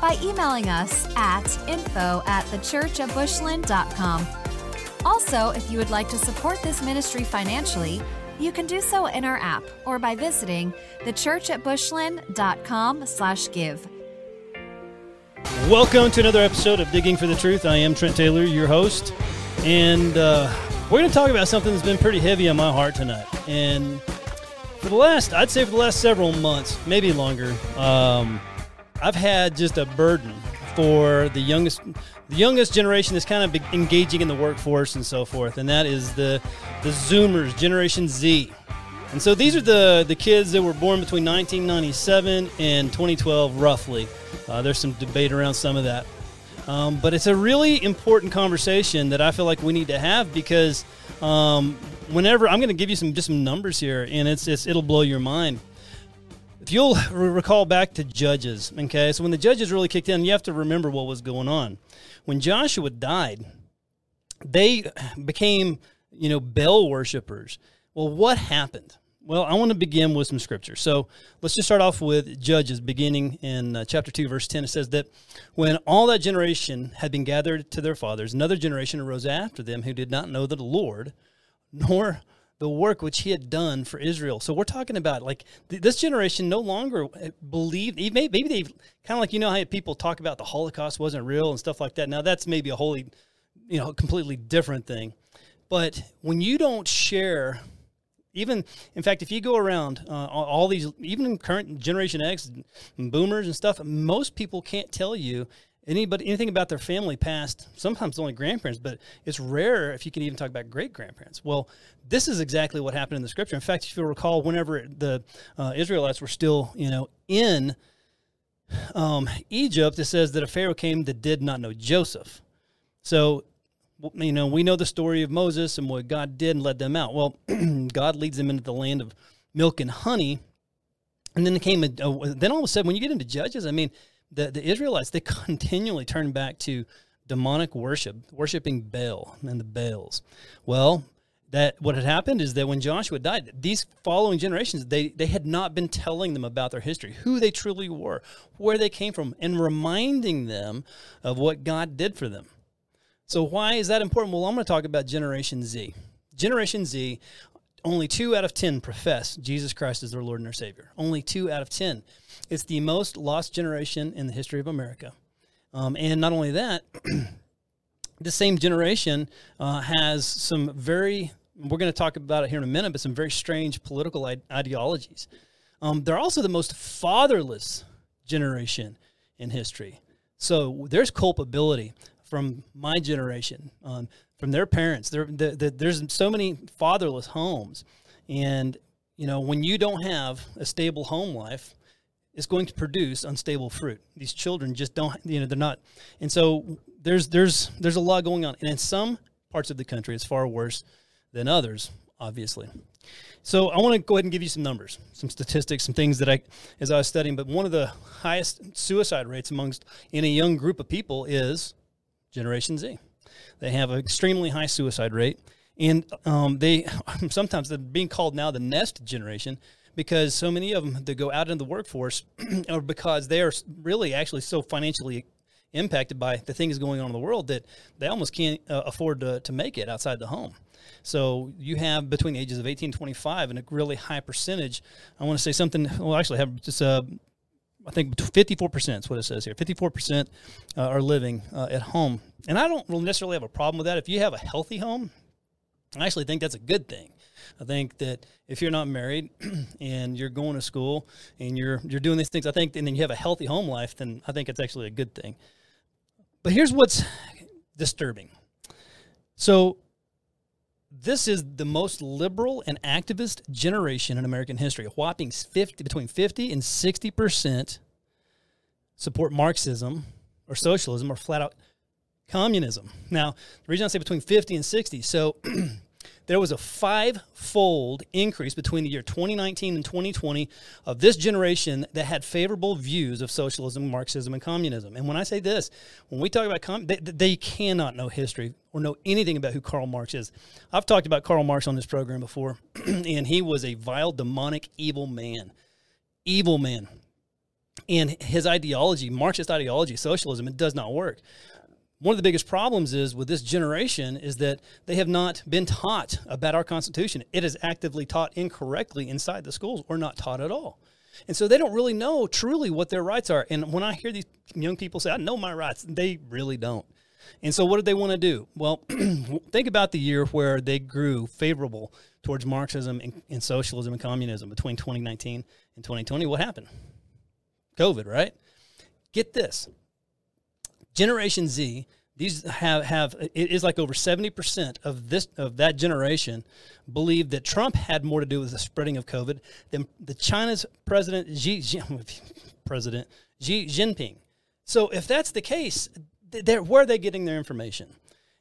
by emailing us at info at thechurchatbushland.com. Also, if you would like to support this ministry financially, you can do so in our app or by visiting thechurchatbushland.com slash give. Welcome to another episode of Digging for the Truth. I am Trent Taylor, your host, and uh, we're going to talk about something that's been pretty heavy on my heart tonight. And for the last, I'd say for the last several months, maybe longer, um, I've had just a burden for the youngest the youngest generation that's kind of engaging in the workforce and so forth, and that is the the Zoomers, Generation Z. And so these are the the kids that were born between 1997 and 2012, roughly. Uh, there's some debate around some of that, um, but it's a really important conversation that I feel like we need to have because um, whenever I'm going to give you some just some numbers here, and it's, it's it'll blow your mind. If you'll recall back to Judges, okay, so when the Judges really kicked in, you have to remember what was going on. When Joshua died, they became, you know, Baal worshippers. Well, what happened? Well, I want to begin with some scripture. So let's just start off with Judges, beginning in uh, chapter 2, verse 10. It says that when all that generation had been gathered to their fathers, another generation arose after them who did not know the Lord, nor the work which he had done for Israel. So we're talking about like th- this generation no longer uh, believed. Maybe they kind of like you know how people talk about the Holocaust wasn't real and stuff like that. Now that's maybe a wholly, you know, completely different thing. But when you don't share, even in fact, if you go around uh, all these, even current Generation X Boomers and stuff, most people can't tell you anybody anything about their family past sometimes only grandparents but it's rare if you can even talk about great grandparents well this is exactly what happened in the scripture. In fact if you'll recall whenever the uh, israelites were still you know in um, egypt it says that a pharaoh came that did not know joseph. So you know we know the story of moses and what god did and led them out. Well god leads them into the land of milk and honey. And then it came a, then all of a sudden when you get into judges i mean the, the Israelites, they continually turn back to demonic worship, worshiping Baal and the Baals. Well, that what had happened is that when Joshua died, these following generations, they, they had not been telling them about their history, who they truly were, where they came from, and reminding them of what God did for them. So why is that important? Well, I'm going to talk about Generation Z. Generation Z, only two out of 10 profess Jesus Christ as their Lord and their Savior. Only two out of 10. It's the most lost generation in the history of America. Um, and not only that, the same generation uh, has some very, we're going to talk about it here in a minute, but some very strange political ideologies. Um, they're also the most fatherless generation in history. So there's culpability from my generation, um, from their parents. There, the, the, there's so many fatherless homes. And, you know, when you don't have a stable home life, is going to produce unstable fruit. These children just don't, you know, they're not. And so there's there's there's a lot going on, and in some parts of the country, it's far worse than others, obviously. So I want to go ahead and give you some numbers, some statistics, some things that I, as I was studying. But one of the highest suicide rates amongst in a young group of people is Generation Z. They have an extremely high suicide rate, and um, they sometimes they're being called now the nest generation because so many of them that go out into the workforce are because they are really actually so financially impacted by the things going on in the world that they almost can't uh, afford to, to make it outside the home. So you have between the ages of 18 and 25 and a really high percentage. I want to say something, well, actually have just, uh, I think 54% is what it says here. 54% uh, are living uh, at home. And I don't necessarily have a problem with that. If you have a healthy home, I actually think that's a good thing. I think that if you're not married and you're going to school and you're you're doing these things, I think, and then you have a healthy home life, then I think it's actually a good thing. But here's what's disturbing. So this is the most liberal and activist generation in American history. A whopping 50 between 50 and 60 percent support Marxism or socialism or flat out communism. Now, the reason I say between 50 and 60, so there was a five-fold increase between the year 2019 and 2020 of this generation that had favorable views of socialism, Marxism, and communism. And when I say this, when we talk about com- they, they cannot know history or know anything about who Karl Marx is. I've talked about Karl Marx on this program before, and he was a vile, demonic, evil man. Evil man. And his ideology, Marxist ideology, socialism, it does not work one of the biggest problems is with this generation is that they have not been taught about our Constitution. It is actively taught incorrectly inside the schools or not taught at all. And so they don't really know truly what their rights are. And when I hear these young people say, I know my rights, they really don't. And so what do they want to do? Well, think about the year where they grew favorable towards Marxism and, and socialism and communism between 2019 and 2020. What happened? COVID, right? Get this Generation Z, these have, have it is like over 70% of this of that generation believe that Trump had more to do with the spreading of COVID than the China's president Xi, President Xi Jinping. So if that's the case, where are they getting their information?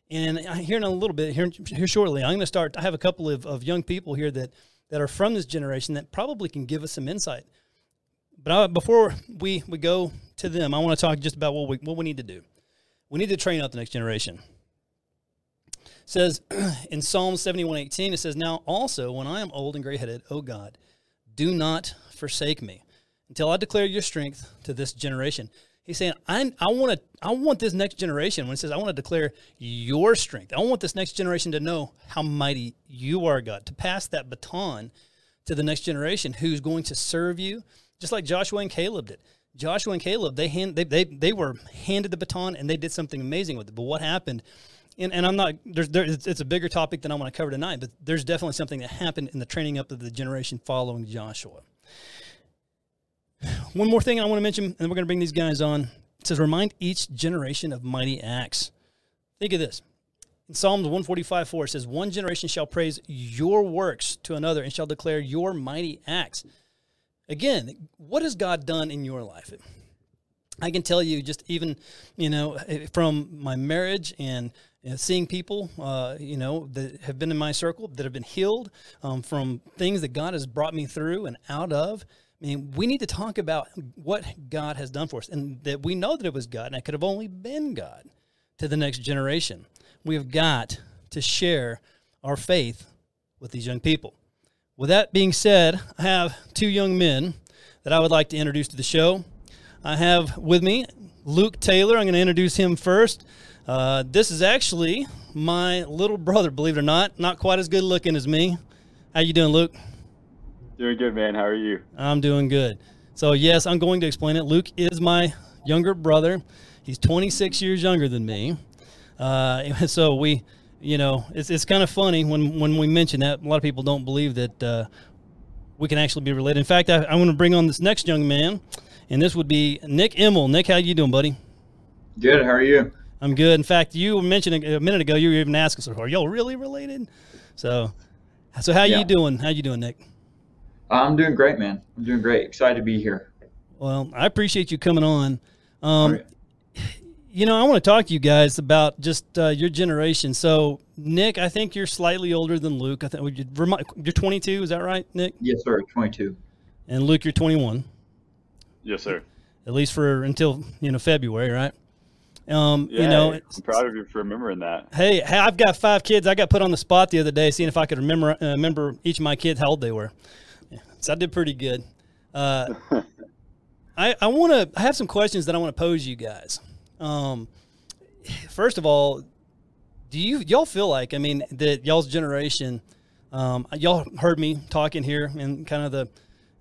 And here in a little bit, here, here shortly, I'm going to start. I have a couple of, of young people here that, that are from this generation that probably can give us some insight. But I, before we, we go to them, I want to talk just about what we, what we need to do. We need to train up the next generation. It says in Psalm 71:18, it says, Now also, when I am old and gray headed, O God, do not forsake me until I declare your strength to this generation. He's saying, I, I want to, I want this next generation. When it says, I want to declare your strength, I want this next generation to know how mighty you are, God, to pass that baton to the next generation who's going to serve you, just like Joshua and Caleb did. Joshua and Caleb, they hand they, they they were handed the baton and they did something amazing with it. But what happened? And, and I'm not there's there, it's a bigger topic than I want to cover tonight. But there's definitely something that happened in the training up of the generation following Joshua. One more thing I want to mention, and we're going to bring these guys on. It says, "Remind each generation of mighty acts." Think of this. In Psalms 145 4, it says, One generation shall praise your works to another and shall declare your mighty acts. Again, what has God done in your life? I can tell you just even, you know, from my marriage and know, seeing people, uh, you know, that have been in my circle that have been healed um, from things that God has brought me through and out of. I mean, we need to talk about what God has done for us and that we know that it was God and it could have only been God to the next generation. We have got to share our faith with these young people. With that being said, I have two young men that I would like to introduce to the show. I have with me Luke Taylor. I'm going to introduce him first. Uh, this is actually my little brother, believe it or not. Not quite as good looking as me. How you doing, Luke? Doing good, man. How are you? I'm doing good. So yes, I'm going to explain it. Luke is my younger brother. He's 26 years younger than me. Uh, so we you know, it's, it's kind of funny when, when we mention that. A lot of people don't believe that uh, we can actually be related. In fact, I, I want to bring on this next young man, and this would be Nick Immel. Nick, how you doing, buddy? Good. How are you? I'm good. In fact, you were mentioning a minute ago, you were even asking, so are y'all really related? So, so how yeah. you doing? How you doing, Nick? I'm doing great, man. I'm doing great. Excited to be here. Well, I appreciate you coming on. Um, you know, I want to talk to you guys about just uh, your generation. So, Nick, I think you're slightly older than Luke. I think you're 22. Is that right, Nick? Yes, sir. 22. And Luke, you're 21. Yes, sir. At least for until you know February, right? Um, yeah, you know, I'm proud of you for remembering that. Hey, hey, I've got five kids. I got put on the spot the other day, seeing if I could remember uh, remember each of my kids how old they were. So I did pretty good. Uh, I I want to. I have some questions that I want to pose you guys. Um, first of all, do you y'all feel like I mean that y'all's generation, um, y'all heard me talking here in kind of the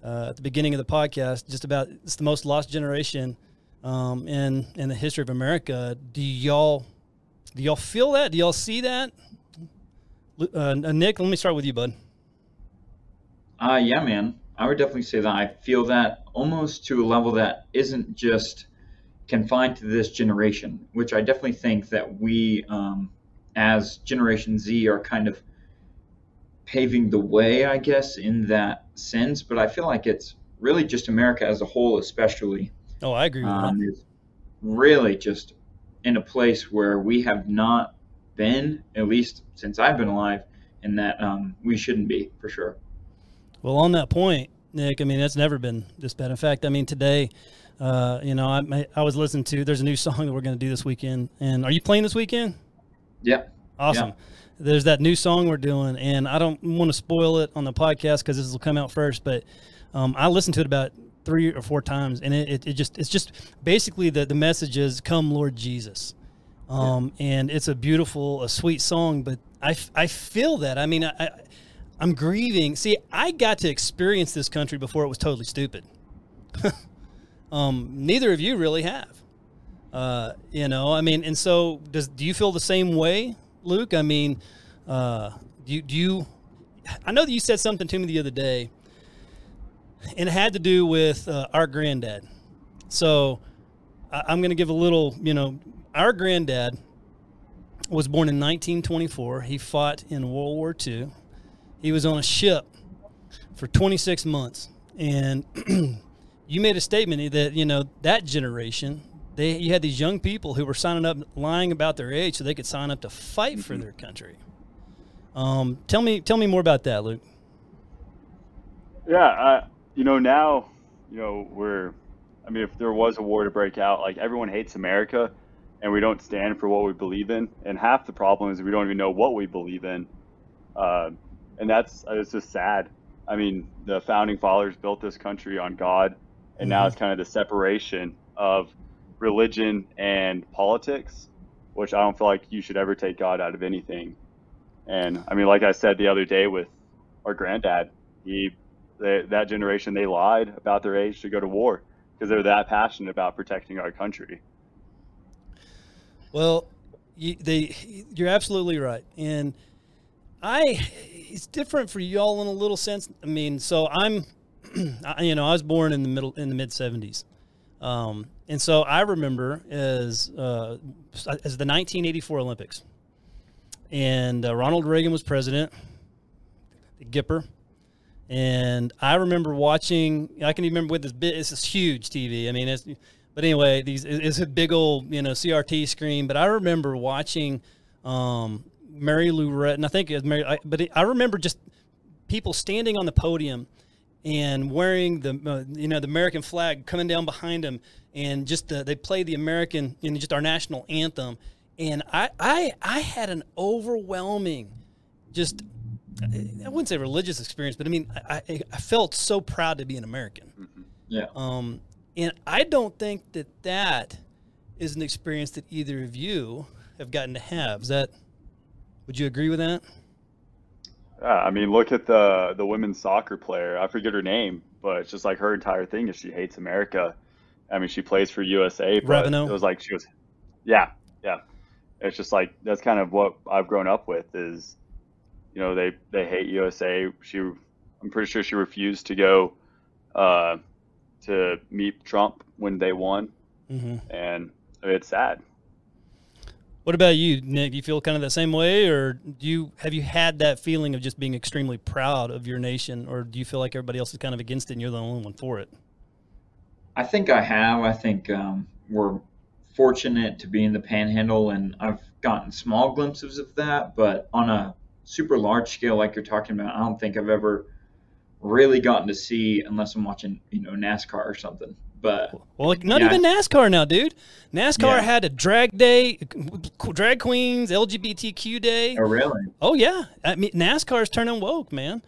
uh, at the beginning of the podcast just about it's the most lost generation um, in in the history of America. Do y'all do y'all feel that? Do y'all see that? Uh, Nick, let me start with you, bud. Uh, yeah, man. I would definitely say that I feel that almost to a level that isn't just confined to this generation, which I definitely think that we, um, as Generation Z, are kind of paving the way, I guess, in that sense. But I feel like it's really just America as a whole, especially. Oh, I agree with um, that. Really just in a place where we have not been, at least since I've been alive, and that um, we shouldn't be for sure. Well, on that point, Nick, I mean, that's never been this bad. In fact, I mean, today, uh, you know, I, I was listening to, there's a new song that we're going to do this weekend. And are you playing this weekend? Yeah. Awesome. Yeah. There's that new song we're doing, and I don't want to spoil it on the podcast because this will come out first, but um, I listened to it about three or four times, and it, it, it, just it's just basically the the message is "Come, Lord Jesus," um, yeah. and it's a beautiful, a sweet song. But I, I feel that. I mean, I, I'm grieving. See, I got to experience this country before it was totally stupid. um, neither of you really have. Uh, you know, I mean, and so does do you feel the same way, Luke? I mean, uh, do you, do you? I know that you said something to me the other day, and it had to do with uh, our granddad. So I, I'm going to give a little, you know, our granddad was born in 1924. He fought in World War II he was on a ship for 26 months, and you made a statement that you know that generation they you had these young people who were signing up lying about their age so they could sign up to fight for mm-hmm. their country. Um, tell me tell me more about that, Luke. Yeah, uh, you know now, you know we're. I mean, if there was a war to break out, like everyone hates America, and we don't stand for what we believe in. And half the problem is we don't even know what we believe in. Uh, and that's it's just sad. I mean, the founding fathers built this country on God, and mm-hmm. now it's kind of the separation of religion and politics, which I don't feel like you should ever take God out of anything. And I mean, like I said the other day with our granddad, he they, that generation they lied about their age to go to war because they're that passionate about protecting our country. Well, you, they, you're absolutely right, and I it's different for y'all in a little sense. I mean, so I'm, you know, I was born in the middle in the mid '70s, um, and so I remember as uh, as the 1984 Olympics, and uh, Ronald Reagan was president, the Gipper, and I remember watching. I can remember with this bit. It's this huge TV. I mean, it's but anyway, these it's a big old you know CRT screen. But I remember watching. Um, Mary Lou Retton. I think it was Mary, I, but it, I remember just people standing on the podium and wearing the uh, you know the American flag coming down behind them, and just the, they play the American you know just our national anthem, and I I I had an overwhelming, just I wouldn't say religious experience, but I mean I I felt so proud to be an American. Mm-hmm. Yeah. Um, and I don't think that that is an experience that either of you have gotten to have. Is that would you agree with that? Yeah, I mean, look at the the women's soccer player. I forget her name, but it's just like her entire thing is she hates America. I mean, she plays for USA, but it was like she was, yeah, yeah. It's just like that's kind of what I've grown up with is, you know, they they hate USA. She, I'm pretty sure she refused to go, uh, to meet Trump when they won, mm-hmm. and it's sad. What about you, Nick? Do you feel kind of the same way, or do you have you had that feeling of just being extremely proud of your nation, or do you feel like everybody else is kind of against it and you're the only one for it? I think I have. I think um, we're fortunate to be in the Panhandle, and I've gotten small glimpses of that. But on a super large scale, like you're talking about, I don't think I've ever really gotten to see unless I'm watching, you know, NASCAR or something. But well, not yeah. even NASCAR now, dude. NASCAR yeah. had a drag day, drag queens, LGBTQ day. Oh, really? Oh, yeah. I mean, NASCAR's turning woke, man.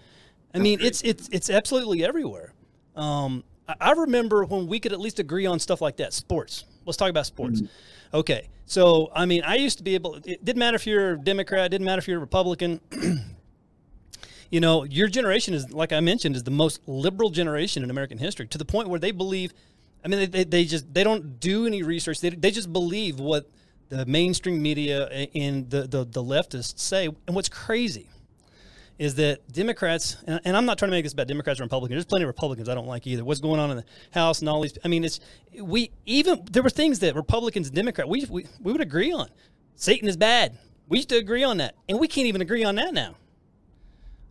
I mean, it's it's it's absolutely everywhere. Um, I remember when we could at least agree on stuff like that. Sports. Let's talk about sports. Mm-hmm. Okay. So, I mean, I used to be able. It didn't matter if you're a Democrat. it Didn't matter if you're a Republican. you know, your generation is, like I mentioned, is the most liberal generation in American history to the point where they believe I mean, they, they just they don't do any research. They, they just believe what the mainstream media and the, the, the leftists say. And what's crazy is that Democrats, and, and, I'm not trying to make this about Democrats or Republicans. There's plenty of Republicans I don't like either. What's going on in the House and all these. I mean, it's we even there were things that Republicans and Democrats we, we we would agree on. Satan is bad. We used to agree on that, and we can't even agree on that now.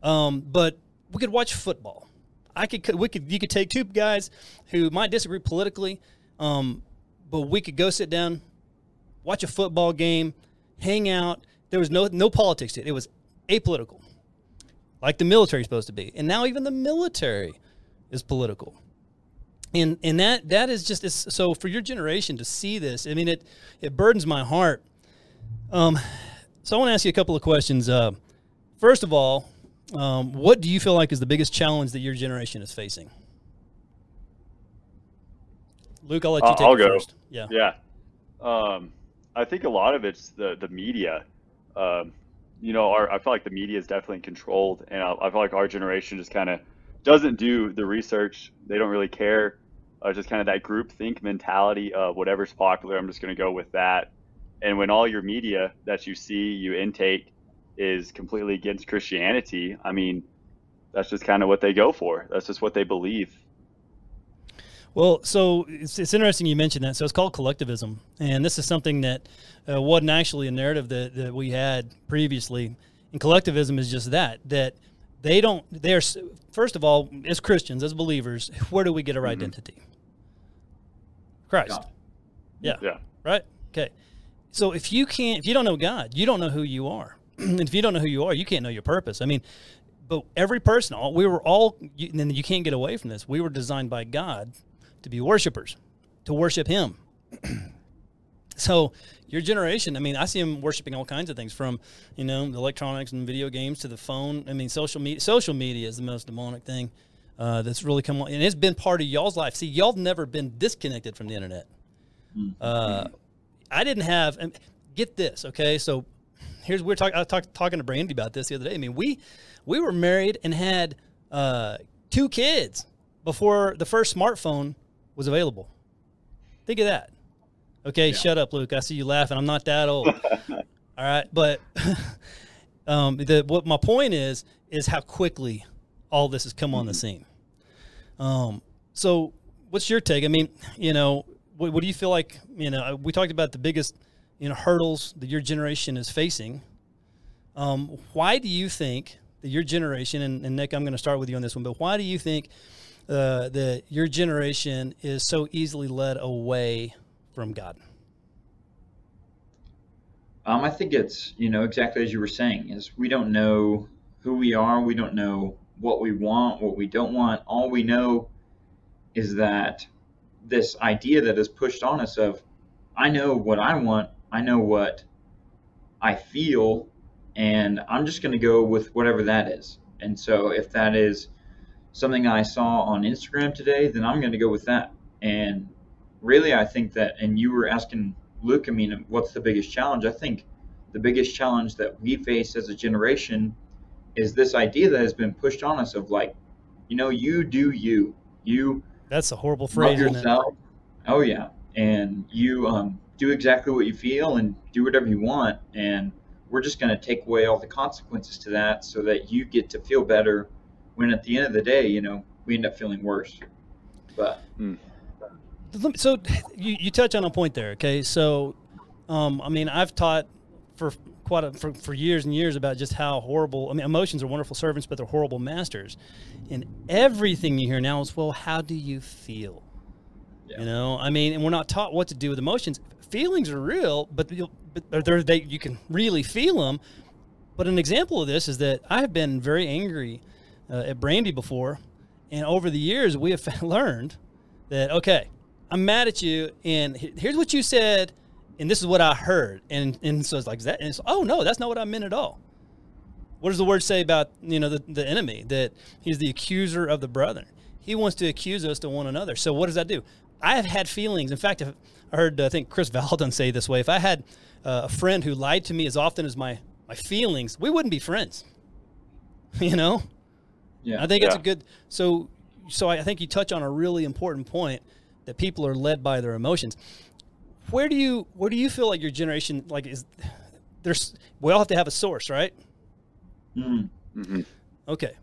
Um, but we could watch football I could we could you could take two guys who might disagree politically, um, but we could go sit down, watch a football game, hang out. There was no no politics to it. It was apolitical, like the military is supposed to be. And now even the military is political. And and that that is just it's, so for your generation to see this. I mean, it it burdens my heart. Um, so I want to ask you a couple of questions. Uh, first of all, um, what do you feel like is the biggest challenge that your generation is facing? Luke, I'll let you I'll- take I'll it go. first. Yeah. Yeah. Um, I think a lot of it's the the media. Um, you know, our, I feel like the media is definitely controlled, and I, I feel like our generation just kind of doesn't do the research. They don't really care. Uh, just kind of that group think mentality of whatever's popular. I'm just going to go with that. And when all your media that you see, you intake, is completely against Christianity, I mean, that's just kind of what they go for. That's just what they believe. Well, so it's, it's interesting you mentioned that. So it's called collectivism, and this is something that uh, wasn't actually a narrative that, that we had previously. And collectivism is just that that they don't. They're first of all, as Christians, as believers, where do we get our identity? Christ. Yeah. Yeah. Right. Okay. So if you can't, if you don't know God, you don't know who you are. And if you don't know who you are, you can't know your purpose. I mean, but every person, all, we were all, you, and you can't get away from this. We were designed by God to be worshipers, to worship Him. so your generation, I mean, I see them worshiping all kinds of things from, you know, the electronics and video games to the phone. I mean, social media, social media is the most demonic thing uh, that's really come on, and it's been part of y'all's life. See, y'all never been disconnected from the internet. Uh, I didn't have. And get this, okay? So here's we're talking. I was talk, talking to Brandy about this the other day. I mean, we we were married and had uh, two kids before the first smartphone was available. Think of that. Okay, shut up, Luke. I see you laughing. I'm not that old. All right, but um, the what my point is is how quickly all this has come on the scene. Um, so what's your take? I mean, you know, what, what do you feel like? You know, we talked about the biggest you know hurdles that your generation is facing. Um, why do you think that your generation and, and Nick, I'm going to start with you on this one, but why do you think uh, that your generation is so easily led away from God? Um, I think it's you know exactly as you were saying is we don't know who we are, we don't know what we want, what we don't want. All we know is that this idea that is pushed on us of I know what I want, I know what I feel, and I'm just going to go with whatever that is. And so if that is something I saw on Instagram today, then I'm going to go with that. And really, I think that, and you were asking Luke, I mean, what's the biggest challenge? I think the biggest challenge that we face as a generation is this idea that has been pushed on us of like, you know, you do you, you That's a horrible phrase, yourself. Oh yeah, and you um, do exactly what you feel and do whatever you want, and we're just going to take away all the consequences to that, so that you get to feel better. When at the end of the day, you know, we end up feeling worse. But Let so you, you touch on a point there okay so um, i mean i've taught for quite a, for, for years and years about just how horrible i mean emotions are wonderful servants but they're horrible masters and everything you hear now is well how do you feel Yeah. you know i mean and we're not taught what to do with emotions feelings are real but, but they're, they, you can really feel them but an example of this is that i have been very angry uh, at brandy before and over the years we have learned that okay i'm mad at you and here's what you said and this is what i heard. And and so it's like that and it's, oh no that's not what i meant at all. What does the word say about you know the, the enemy? That he's the accuser of the brethren. He wants to accuse us to one another. So what does that do? I have had feelings. In fact if- i heard i think chris valdon say this way if i had uh, a friend who lied to me as often as my my feelings we wouldn't be friends you know yeah, I think it's a good. So, so I think you touch on a really important point that people are led by their emotions. Where do you where do you feel like your generation like is there's we all have to have a source, right? Mhm. hmm Okay.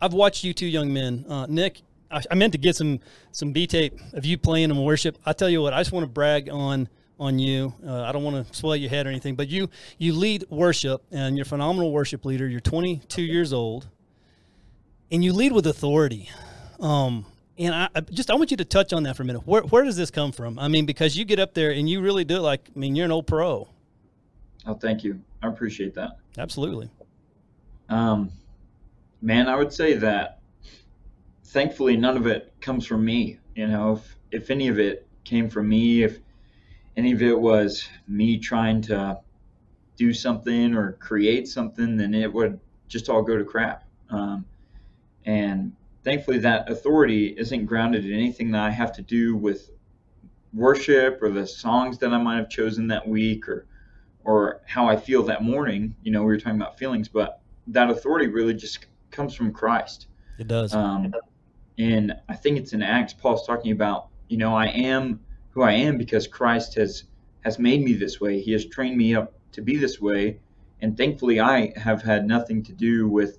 I've watched you two young men, uh, Nick. I, I meant to get some some B tape of you playing in worship. I tell you what, I just want to brag on on you. Uh, I don't want to swell your head or anything, but you you lead worship and you're a phenomenal worship leader. You're 22 years old, and you lead with authority. Um, And I just I want you to touch on that for a minute. Where where does this come from? I mean, because you get up there and you really do it like I mean, you're an old pro. Oh, thank you. I appreciate that. Absolutely. Um, man, I would say that thankfully none of it comes from me. You know, if if any of it came from me, if any of it was me trying to do something or create something, then it would just all go to crap. Um, and thankfully, that authority isn't grounded in anything that I have to do with worship or the songs that I might have chosen that week or or how I feel that morning. You know, we were talking about feelings, but that authority really just comes from Christ. It does. Um, and I think it's in Acts Paul's talking about, you know, I am who I am because Christ has has made me this way. He has trained me up to be this way, and thankfully I have had nothing to do with,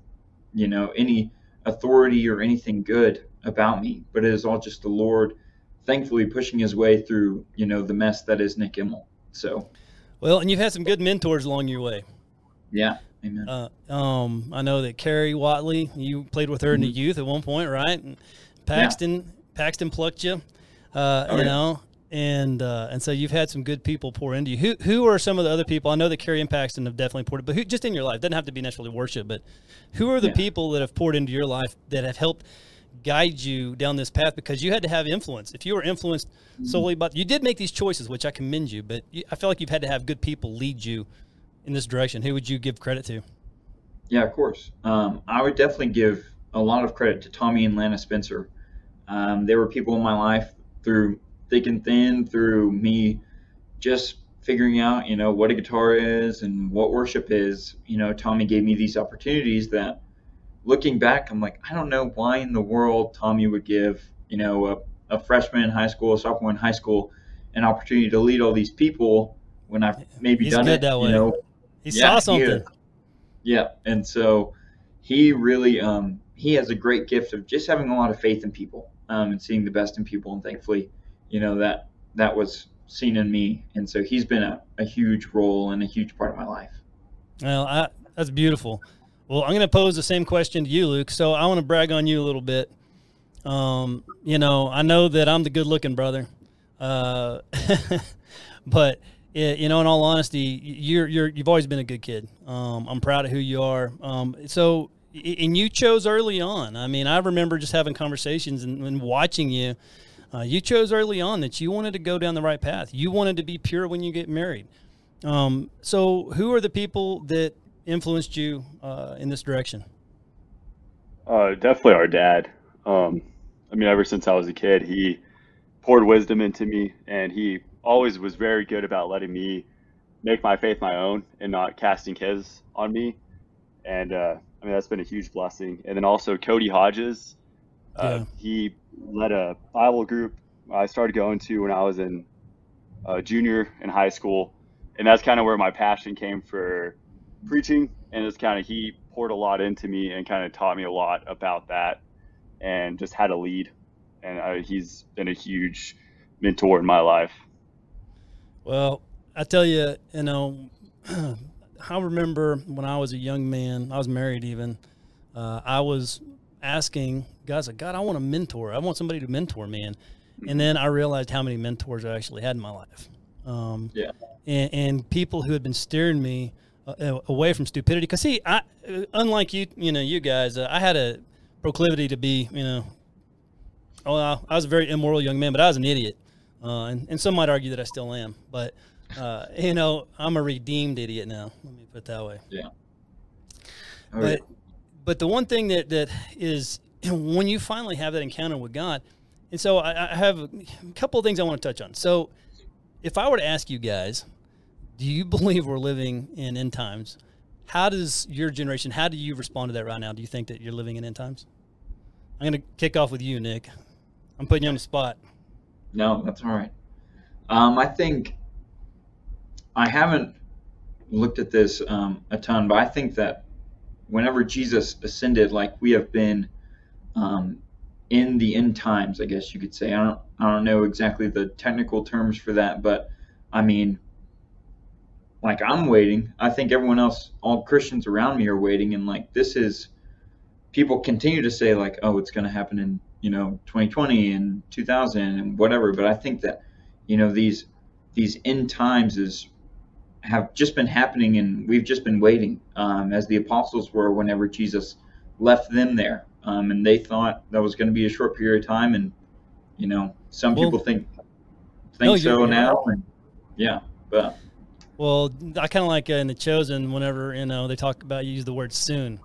you know, any authority or anything good about me, but it is all just the Lord thankfully pushing his way through, you know, the mess that is Nick Immel. So well, and you've had some good mentors along your way. Yeah. Amen. Uh, um, I know that Carrie Watley, you played with her mm-hmm. in the mm-hmm. youth at one point, right? And Paxton, yeah. Paxton plucked you, uh, oh, you yeah. know, and uh, and so you've had some good people pour into you. Who who are some of the other people? I know that Carrie and Paxton have definitely poured, but who just in your life doesn't have to be necessarily worship, but who are the yeah. people that have poured into your life that have helped guide you down this path because you had to have influence. If you were influenced mm-hmm. solely by you did make these choices, which I commend you, but you, I feel like you've had to have good people lead you in this direction. Who would you give credit to? Yeah, of course. Um, I would definitely give a lot of credit to Tommy and Lana Spencer. Um, they were people in my life through thick and thin through me just figuring out, you know, what a guitar is and what worship is. You know, Tommy gave me these opportunities that looking back, I'm like, I don't know why in the world Tommy would give, you know, a, a freshman in high school, a sophomore in high school, an opportunity to lead all these people when I've maybe He's done it. That way. You know, he yeah, saw something. He, yeah, and so he really um, he has a great gift of just having a lot of faith in people um, and seeing the best in people, and thankfully you know that that was seen in me, and so he's been a, a huge role and a huge part of my life. Well, I, that's beautiful. Well, I'm going to pose the same question to you, Luke. So I want to brag on you a little bit. Um, you know, I know that I'm the good-looking brother, uh, but you know, in all honesty, you're you're you've always been a good kid. Um, I'm proud of who you are. Um, so, and you chose early on. I mean, I remember just having conversations and, and watching you uh, you chose early on that you wanted to go down the right path. You wanted to be pure when you get married. Um, so, who are the people that influenced you uh, in this direction? Uh, definitely our dad. Um, I mean, ever since I was a kid, he poured wisdom into me, and he always was very good about letting me make my faith my own and not casting his on me. And uh, I mean, that's been a huge blessing. And then also Cody Hodges. Uh, yeah. He led a Bible group I started going to when I was in uh, junior in high school, and that's kind of where my passion came for preaching. And it's kind of he poured a lot into me and kind of taught me a lot about that, and just how to lead. And I, he's been a huge mentor in my life. Well, I tell you, you know, I remember when I was a young man, I was married even. Uh, I was asking guys like, God, I want a mentor. I want somebody to mentor me. And, and then I realized how many mentors I actually had in my life. Um, yeah. And, and, people who had been steering me uh, away from stupidity. Cause see, I, uh, unlike you, you know, you guys, uh, I had a proclivity to be, you know, well, I was a very immoral young man, but I was an idiot. Uh, and, and some might argue that I still am, but, uh, you know, I'm a redeemed idiot now. Let me put it that way. Yeah. but, but the one thing that, that is when you finally have that encounter with God, and so I, I have a couple of things I want to touch on. So if I were to ask you guys, do you believe we're living in end times? How does your generation, how do you respond to that right now? Do you think that you're living in end times? I'm going to kick off with you, Nick. I'm putting you on the spot. No, that's all right. Um, I think I haven't looked at this um, a ton, but I think that whenever Jesus ascended, like we have been um, in the end times, I guess you could say. I don't I don't know exactly the technical terms for that, but I mean, like I'm waiting. I think everyone else, all Christians around me, are waiting, and like this is people continue to say like, oh, it's going to happen in you know 2020 and 2000 and whatever. But I think that you know these these end times is have just been happening and we've just been waiting um, as the apostles were whenever Jesus left them there um, and they thought that was going to be a short period of time and you know some well, people think think no, so now and, yeah but well I kind of like uh, in the chosen whenever you know they talk about use the word soon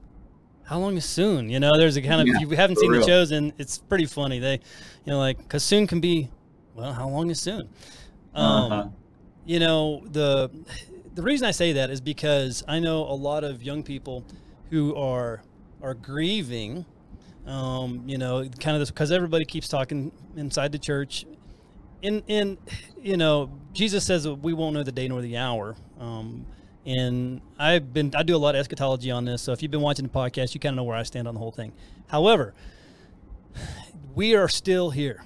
how long is soon you know there's a kind of yeah, if you haven't seen real. the chosen it's pretty funny they you know like because soon can be well how long is soon um, uh-huh. You know the the reason I say that is because I know a lot of young people who are are grieving. Um, you know, kind of this because everybody keeps talking inside the church. In in you know, Jesus says we won't know the day nor the hour. Um, and I've been I do a lot of eschatology on this. So if you've been watching the podcast, you kind of know where I stand on the whole thing. However, we are still here.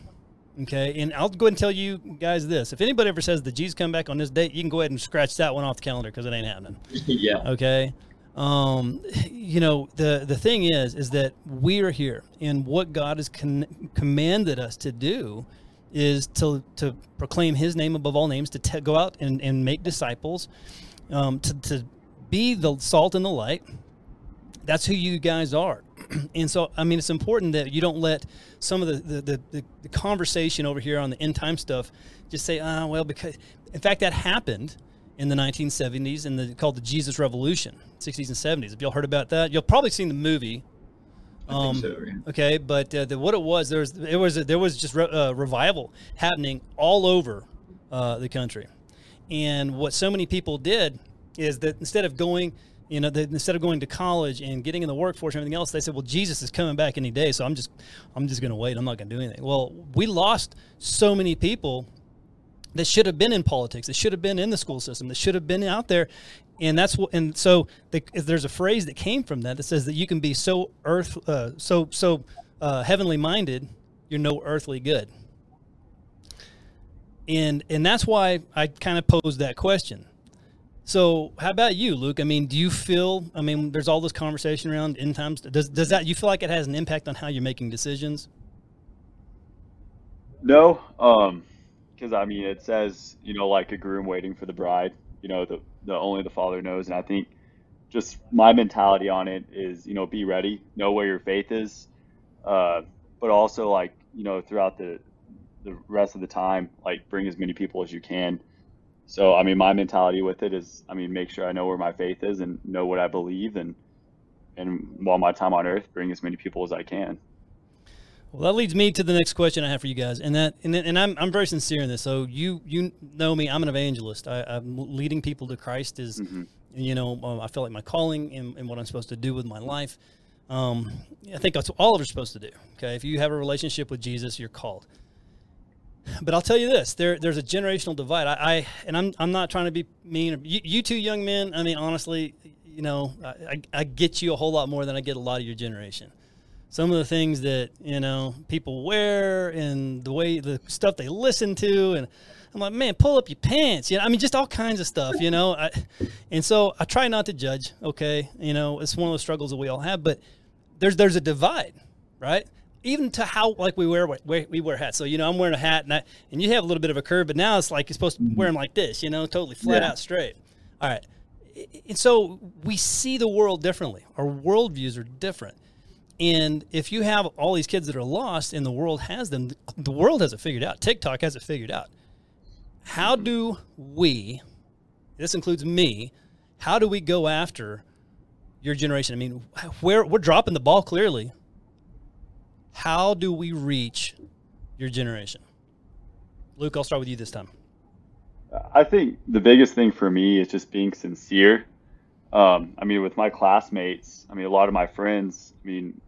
Okay, and I'll go ahead and tell you guys this: if anybody ever says that Jesus come back on this date, you can go ahead and scratch that one off the calendar because it ain't happening. yeah. Okay. Um, you know the the thing is, is that we are here, and what God has con- commanded us to do is to to proclaim His name above all names, to te- go out and, and make disciples, um, to to be the salt and the light. That's who you guys are. and so, I mean, it's important that you don't let some of the, the, the, the conversation over here on the end time stuff just say, ah, oh, well, because, in fact, that happened in the 1970s and the, called the Jesus Revolution, 60s and 70s. If y'all heard about that, you'll probably seen the movie. Um, so, yeah. Okay, but uh, the, what it was, there was it was there was just re, uh, revival happening all over uh, the country, and what so many people did is that instead of going you know, instead of going to college and getting in the workforce and everything else, they said, "Well, Jesus is coming back any day, so I'm just, I'm just going to wait. I'm not going to do anything." Well, we lost so many people that should have been in politics, that should have been in the school system, that should have been out there, and that's what. And so the, there's a phrase that came from that that says that you can be so earth, uh, so so uh, heavenly minded, you're no earthly good. And and that's why I kind of posed that question so, how about you, Luke? I mean, do you feel? I mean, there's all this conversation around end times. Does does that you feel like it has an impact on how you're making decisions? No, um, because I mean, it says you know, like a groom waiting for the bride. You know, the the only the father knows, and I think just my mentality on it is, you know, be ready, know where your faith is, uh, but also like you know, throughout the the rest of the time, like bring as many people as you can so I mean, my mentality with it is, I mean, make sure I know where my faith is and know what I believe, and and while my time on earth, bring as many people as I can. Well, that leads me to the next question I have for you guys, and that and, and I'm, I'm very sincere in this. So you you know me, I'm an evangelist. I, am leading people to Christ is, mm-hmm. you know, um, I feel like my calling and, and, what I'm supposed to do with my life. Um, I think that's what all of us are supposed to do. Okay, if you have a relationship with Jesus, you're called. But I'll tell you this: there, there's a generational divide. I, I, and I'm, I'm not trying to be mean. You, you two young men. I mean, honestly, you know, I, I get you a whole lot more than I get a lot of your generation. Some of the things that you know people wear and the way the stuff they listen to, and I'm like, man, pull up your pants. You know, I mean, just all kinds of stuff. You know, I, and so I try not to judge. Okay, you know, it's one of the struggles that we all have. But there's there's a divide, right? Even to how like we wear we wear hats. So you know, I'm wearing a hat, and I, and you have a little bit of a curve, but now it's like you're supposed to wear mm-hmm. them like this. You know, totally flat yeah. out straight. All right, and so we see the world differently. Our worldviews are different. And if you have all these kids that are lost and the world has them, the world has it figured out. TikTok has it figured out. How mm-hmm. do we, this includes me, how do we go after your generation? I mean, where we're dropping the ball clearly how do we reach your generation? Luke, I'll start with you this time. I think the biggest thing for me is just being sincere. Um, I mean, with my classmates, I mean, a lot of my friends, I mean,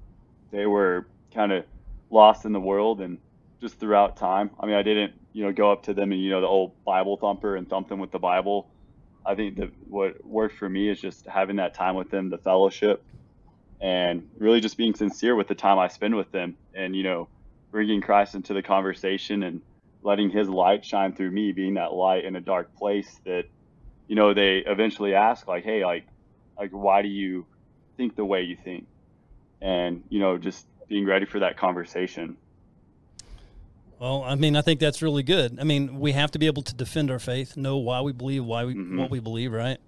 they were kind of lost in the world and just throughout time. I mean, I didn't, you know, go up to them and, you know, the old Bible thumper and thump them with the Bible. I think that what worked for me is just having that time with them, the fellowship, and really just being sincere with the time I spend with them and, you know, bringing Christ into the conversation and letting his light shine through me, being that light in a dark place that, you know, they eventually ask like, Hey, like, like, why do you think the way you think? and you know just being ready for that conversation. Well, I mean, I think that's really good. I mean, we have to be able to defend our faith, know why we believe, why we Mhm. what we believe, right?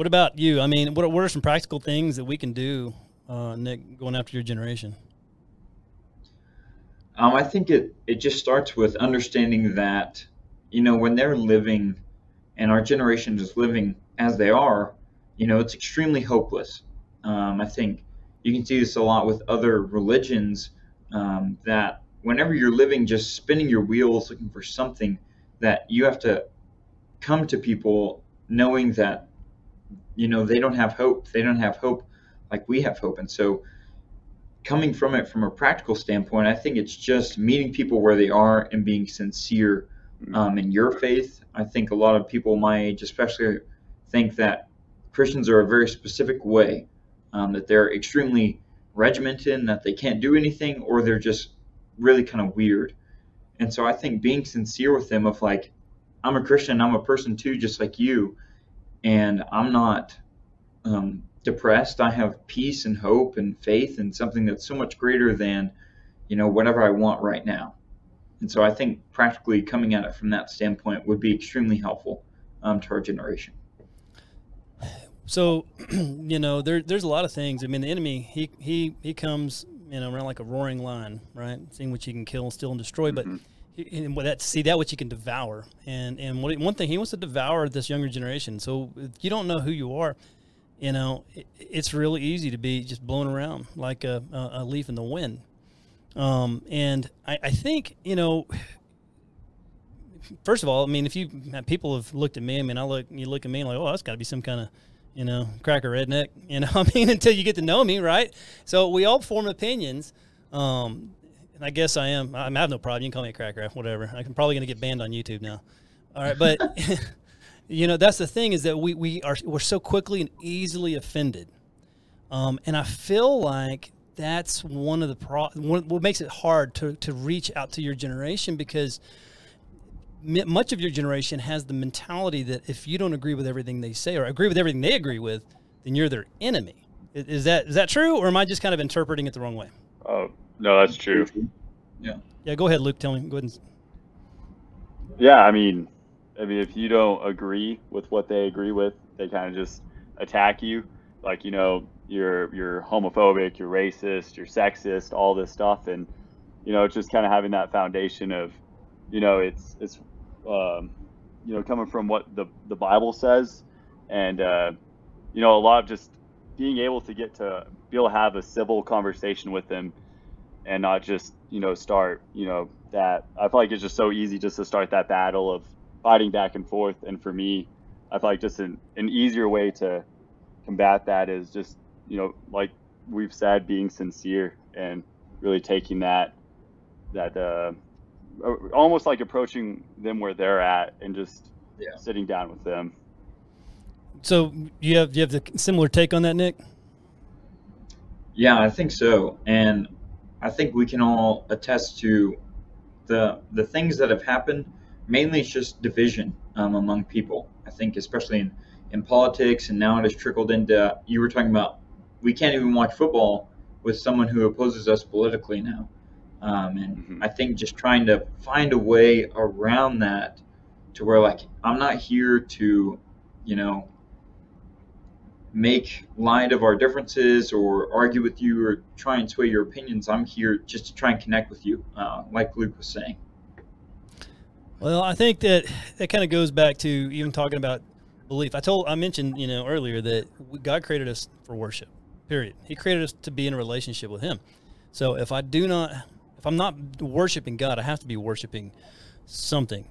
What about you? I mean, what what are some practical things that we can do, uh, Nick, going after your generation? Um, I think it, it just starts with understanding that, you know, when they're living and our generation is living as they are, you know, it's extremely hopeless. Um, I think you can see this a lot with other religions um, that whenever you're living just spinning your wheels looking for something, that you have to come to people knowing that, you know, they don't have hope. They don't have hope like we have hope. And so, coming from it from a practical standpoint, I think it's just meeting people where they are and being sincere um, in your faith. I think a lot of people my age, especially, think that Christians are a very specific way, um, that they're extremely regimented, and that they can't do anything, or they're just really kind of weird. And so I think being sincere with them, of like, I'm a Christian, I'm a person too, just like you, and I'm not um, depressed. I have peace and hope and faith and something that's so much greater than, you know, whatever I want right now. And so I think practically coming at it from that standpoint would be extremely helpful um, to our generation. So, you know, there there's a lot of things. I mean, the enemy he he he comes, you know, around like a roaring lion, right? Seeing what you can kill, steal, and destroy. But he, and that see that what you can devour, and and what, one thing he wants to devour this younger generation. So you don't know who you are, you know, it, it's really easy to be just blown around like a, a, a leaf in the wind. Um, and I, I think you know first of all, I mean, if you people have looked at me, I mean, I look, you look at me and like, oh, that's got to be some kind of, you know, cracker redneck. You know, I mean, until you get to know me, right? So we all form opinions. Um, and I guess I am. I, have no problem. You can call me a cracker, whatever. I'm probably going to get banned on YouTube now. All right, but you know, that's the thing is that we we are we're so quickly and easily offended, um, and I feel like that's one of the pro one, what makes it hard to to reach out to your generation because much of your generation has the mentality that if you don't agree with everything they say or agree with everything they agree with, then you're their enemy. Is that is that true, or am I just kind of interpreting it the wrong way? Oh no, that's true. Yeah, Yeah. go ahead, Luke. Tell me. Go ahead. And, Yeah, I mean, I mean, if you don't agree with what they agree with, they kind of just attack you. Like, you know, you're you're homophobic, you're racist, you're sexist, all this stuff, and you know, it's just kind of having that foundation of, you know, it's it's, um, you know, coming from what the the Bible says, and uh, you know, a lot of just being able to get to be able to have a civil conversation with them, and not just you know start you know that I feel like it's just so easy just to start that battle of fighting back and forth. And for me, I feel like just an, an easier way to combat that is just, you know, like we've said, being sincere and really taking that, that, uh, almost like approaching them where they're at and just Yeah. sitting down with them. so you have you have the similar take on that, Nick? Yeah, I think so. And I think we can all attest to the the things that have happened. Mainly, it's just division um, among people. I think, especially in, in politics, and now it has trickled into. You were talking about we can't even watch football with someone who opposes us politically now. Um, and Mhm. I think just trying to find a way around that to where, like, I'm not here to, you know, make light of our differences or argue with you or try and sway your opinions. I'm here just to try and connect with you, uh, like Luke was saying. Well, I think that that kind of goes back to even talking about belief. I told I mentioned you know earlier that God created us for worship. Period. He created us to be in a relationship with Him. So if I do not, if I'm not worshiping God, I have to be worshiping something.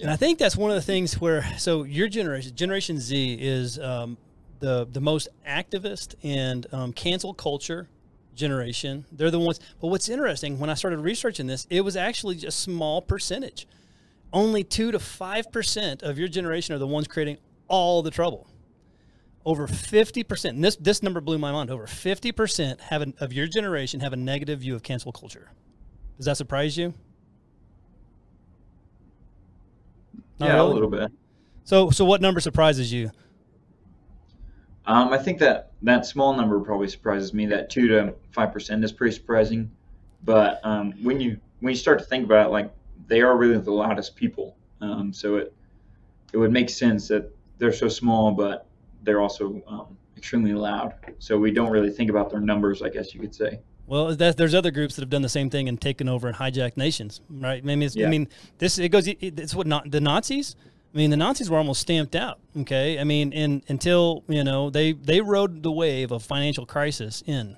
And I think that's one of the things where so your generation, Generation Z, is um, the the most activist and um, cancel culture generation. They're the ones. But what's interesting when I started researching this, it was actually a small percentage. Only two to five percent of your generation are the ones creating all the trouble. Over fifty percent, this this number blew my mind. Over fifty percent have an, of your generation have a negative view of cancel culture. Does that surprise you? Not yeah, really? a little bit. So, so what number surprises you? Um, I think that that small number probably surprises me. That two to five percent is pretty surprising. But um, when you when you start to think about it, like they are really the loudest people. Um, so it it would make sense that they're so small, but they're also um, extremely loud. So we don't really think about their numbers, I guess you could say. Well, there's other groups that have done the same thing and taken over and hijacked nations, right? I mean, yeah. I mean, this it goes. It's what not the Nazis. I mean, the Nazis were almost stamped out. Okay, I mean, in, until you know they they rode the wave of financial crisis in,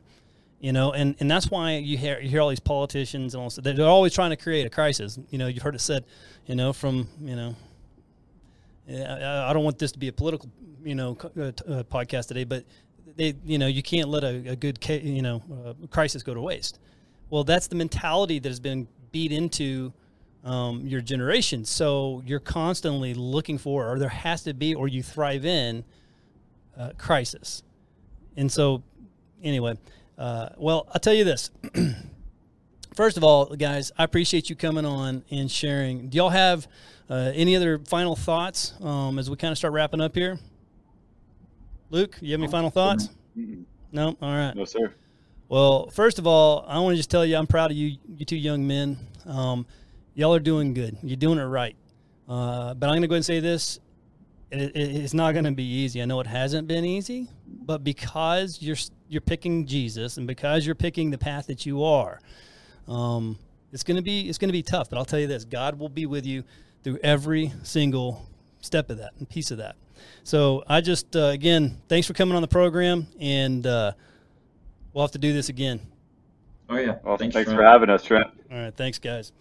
you know, and, and that's why you hear you hear all these politicians and all they're always trying to create a crisis. You know, you've heard it said, you know, from you know, I don't want this to be a political you know uh, uh, podcast today, but they you know you can't let a, a good you know uh, crisis go to waste. Well, that's the mentality that has been beat into um, your generation. So you're constantly looking for, or there has to be, or you thrive in uh, crisis. And so, anyway, uh, well, I'll tell you this. First of all, guys, I appreciate you coming on and sharing. Do y'all have uh, any other final thoughts um, as we kind of start wrapping up here? Luke, you have any final thoughts? No? All right. No, sir. Well, first of all, I want to just tell you I'm proud of you, you two young men. Um, y'all are doing good. You're doing it right. Uh, but I'm going to go ahead and say this: it, it, it's not going to be easy. I know it hasn't been easy, but because you're you're picking Jesus and because you're picking the path that you are, um, it's going to be it's going to be tough. But I'll tell you this: God will be with you through every single step of that and piece of that. So I just uh, again, thanks for coming on the program, and uh, we'll have to do this again. Oh yeah. Well, thanks, thanks for having us, Trent. All right, thanks, guys.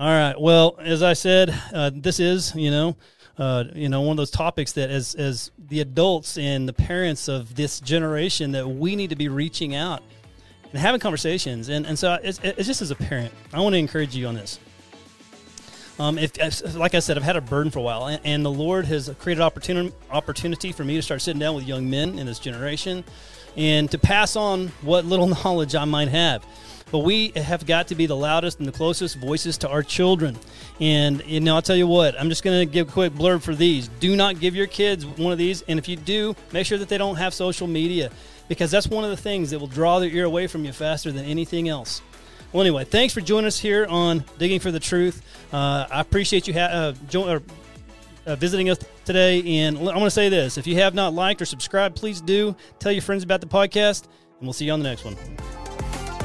All right. Well, as I said, uh, this is you know, uh, you know, one of those topics that as as the adults and the parents of this generation that we need to be reaching out and having conversations. And and so it's, it's just as a parent, I want to encourage you on this. Um, if, like I said, I've had a burden for a while, and, and the Lord has created opportunity opportunity for me to start sitting down with young men in this generation, and to pass on what little knowledge I might have. But we have got to be the loudest and the closest voices to our children. And, you know, I'll tell you what, I'm just going to give a quick blurb for these. Do not give your kids one of these. And if you do, make sure that they don't have social media because that's one of the things that will draw their ear away from you faster than anything else. Well, anyway, thanks for joining us here on Digging for the Truth. Uh, I appreciate you ha- uh, jo- uh, visiting us today. And I want to say this if you have not liked or subscribed, please do. Tell your friends about the podcast, and we'll see you on the next one.